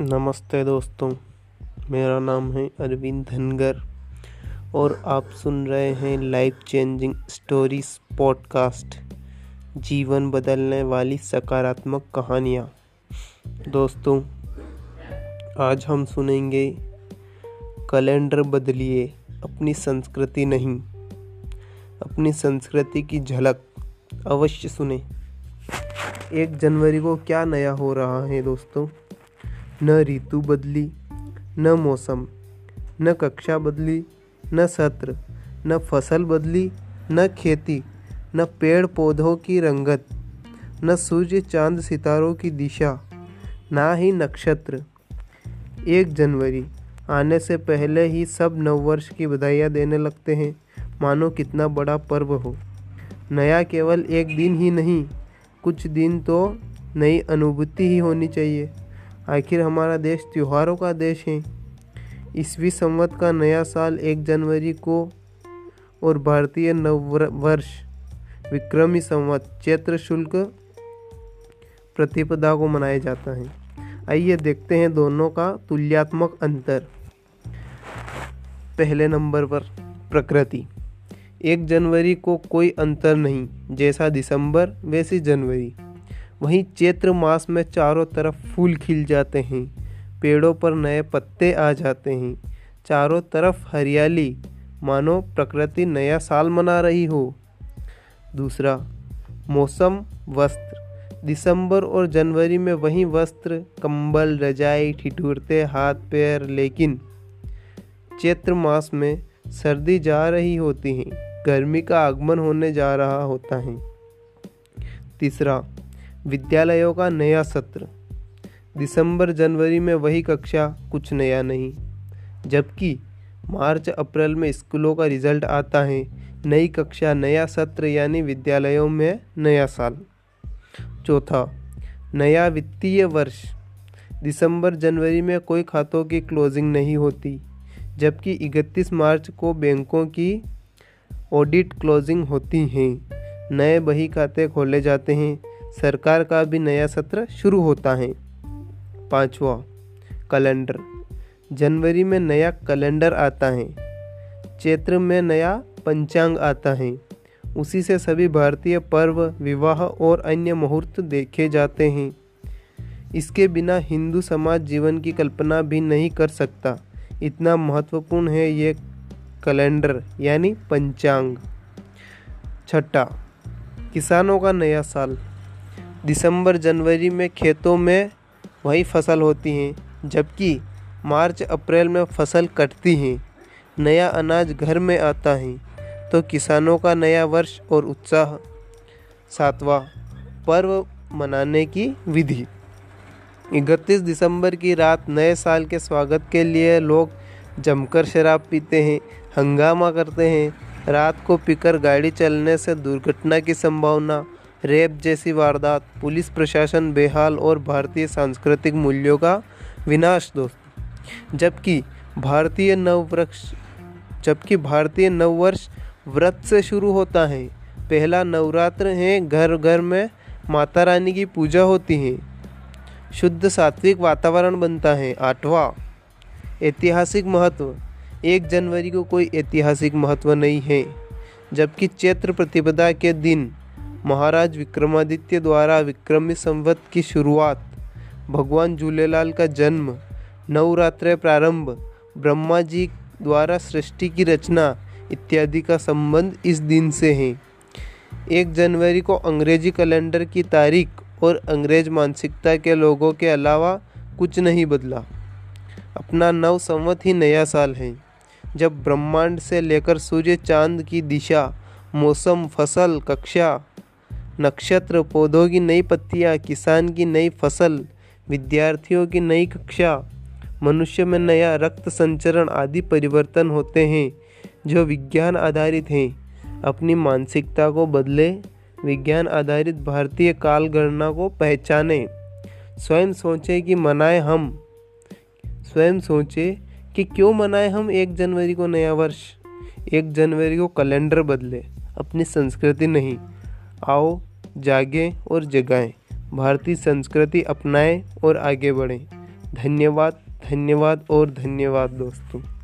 नमस्ते दोस्तों, मेरा नाम है अरविंद धनगर और आप सुन रहे हैं लाइफ चेंजिंग स्टोरीज पॉडकास्ट जीवन बदलने वाली सकारात्मक कहानियाँ। दोस्तों, आज हम सुनेंगे कैलेंडर बदलिए, अपनी संस्कृति नहीं, अपनी संस्कृति की झलक अवश्य सुने। एक जनवरी को क्या नया हो रहा है दोस्तों? न ऋतु बदली, न मौसम, न कक्षा बदली, न सत्र, न फ़सल बदली, न खेती, न पेड़ पौधों की रंगत, न सूर्य चाँद सितारों की दिशा, ना ही नक्षत्र। एक जनवरी, आने से पहले ही सब नववर्ष की बधाइयाँ देने लगते हैं। मानो कितना बड़ा पर्व हो। नया केवल एक दिन ही नहीं, कुछ दिन तो नई अनुभूति ही होनी चाहिए। आखिर हमारा देश त्योहारों का देश है। ईसवी संवत का नया साल एक जनवरी को और भारतीय नव वर्ष विक्रमी संवत चैत्र शुल्क प्रतिपदा को मनाया जाता है। आइए देखते हैं दोनों का तुल्यात्मक अंतर। पहले नंबर पर, प्रकृति। एक जनवरी को कोई अंतर नहीं, जैसा दिसंबर, वैसी जनवरी। वहीं चैत्र मास में चारों तरफ़ फूल खिल जाते हैं, पेड़ों पर नए पत्ते आ जाते हैं। चारों तरफ़ हरियाली। मानो प्रकृति नया साल मना रही हो। दूसरा, मौसम वस्त्र। दिसंबर और जनवरी में वही वस्त्र, कंबल, रजाई, ठिठुरते, हाथ, पैर, लेकिन चैत्र मास में सर्दी जा रही होती है। गर्मी का आगमन होने जा रहा होता है। तीसरा विद्यालयों का नया सत्र। दिसंबर जनवरी में वही कक्षा कुछ नया नहीं, जबकि मार्च अप्रैल में स्कूलों का रिज़ल्ट आता है। नई कक्षा, नया सत्र यानी विद्यालयों में नया साल। चौथा, नया वित्तीय वर्ष। दिसंबर जनवरी में कोई खातों की क्लोजिंग नहीं होती, जबकि इकतीस मार्च को बैंकों की ऑडिट क्लोजिंग होती हैं। नए बही खाते खोले जाते हैं। सरकार का भी नया सत्र शुरू होता है। पांचवा, कैलेंडर। जनवरी में नया कैलेंडर आता है। चैत्र में नया पंचांग आता है। उसी से सभी भारतीय पर्व, विवाह और अन्य मुहूर्त देखे जाते हैं। इसके बिना हिंदू समाज जीवन की कल्पना भी नहीं कर सकता। इतना महत्वपूर्ण है ये कैलेंडर, यानी पंचांग। छठा, किसानों का नया साल। दिसंबर, जनवरी में खेतों में वही फ़सल होती हैं, जबकि मार्च, अप्रैल में फ़सल कटती हैं। नया अनाज घर में आता है तो किसानों का नया वर्ष और उत्साह। सातवां, पर्व मनाने की विधि। इकतीस दिसंबर की रात नए साल के स्वागत के लिए लोग जमकर शराब पीते हैं, हंगामा करते हैं। रात को पीकर गाड़ी चलने से दुर्घटना की संभावना रेप जैसी वारदात, पुलिस प्रशासन बेहाल और भारतीय सांस्कृतिक मूल्यों का विनाश दोस्त। जबकि भारतीय नववृक्ष, जबकि भारतीय नववर्ष व्रत से शुरू होता है, पहला नवरात्र है घर घर में माता रानी की पूजा होती है। शुद्ध सात्विक वातावरण बनता है, आठवां। ऐतिहासिक महत्व। एक जनवरी को कोई ऐतिहासिक महत्व नहीं है, जबकि चैत्र प्रतिपदा के दिन महाराज विक्रमादित्य द्वारा विक्रमी संवत की शुरुआत, भगवान झूलेलाल का जन्म, नवरात्र प्रारंभ ब्रह्मा जी द्वारा सृष्टि की रचना इत्यादि का संबंध इस दिन से है। एक जनवरी को अंग्रेज़ी कैलेंडर की तारीख और अंग्रेज़ मानसिकता के लोगों के अलावा कुछ नहीं बदला। अपना नव संवत ही नया साल है। जब ब्रह्मांड से लेकर सूर्य चाँद की दिशा, मौसम, फ़सल, कक्षा नक्षत्र पौधों की नई पत्तियाँ, किसान की नई फ़सल, विद्यार्थियों की नई कक्षा, मनुष्य में नया रक्त संचरण आदि परिवर्तन होते हैं, जो विज्ञान आधारित हैं। अपनी मानसिकता को बदले, विज्ञान आधारित भारतीय काल गणना को पहचाने। स्वयं सोचे कि मनाए हम। स्वयं सोचे कि क्यों मनाएँ हम एक जनवरी को नया वर्ष? एक जनवरी को कैलेंडर बदले, अपनी संस्कृति नहीं। आओ जागें और जगाएँ। भारतीय संस्कृति अपनाएँ और आगे बढ़ें। धन्यवाद धन्यवाद और धन्यवाद दोस्तों।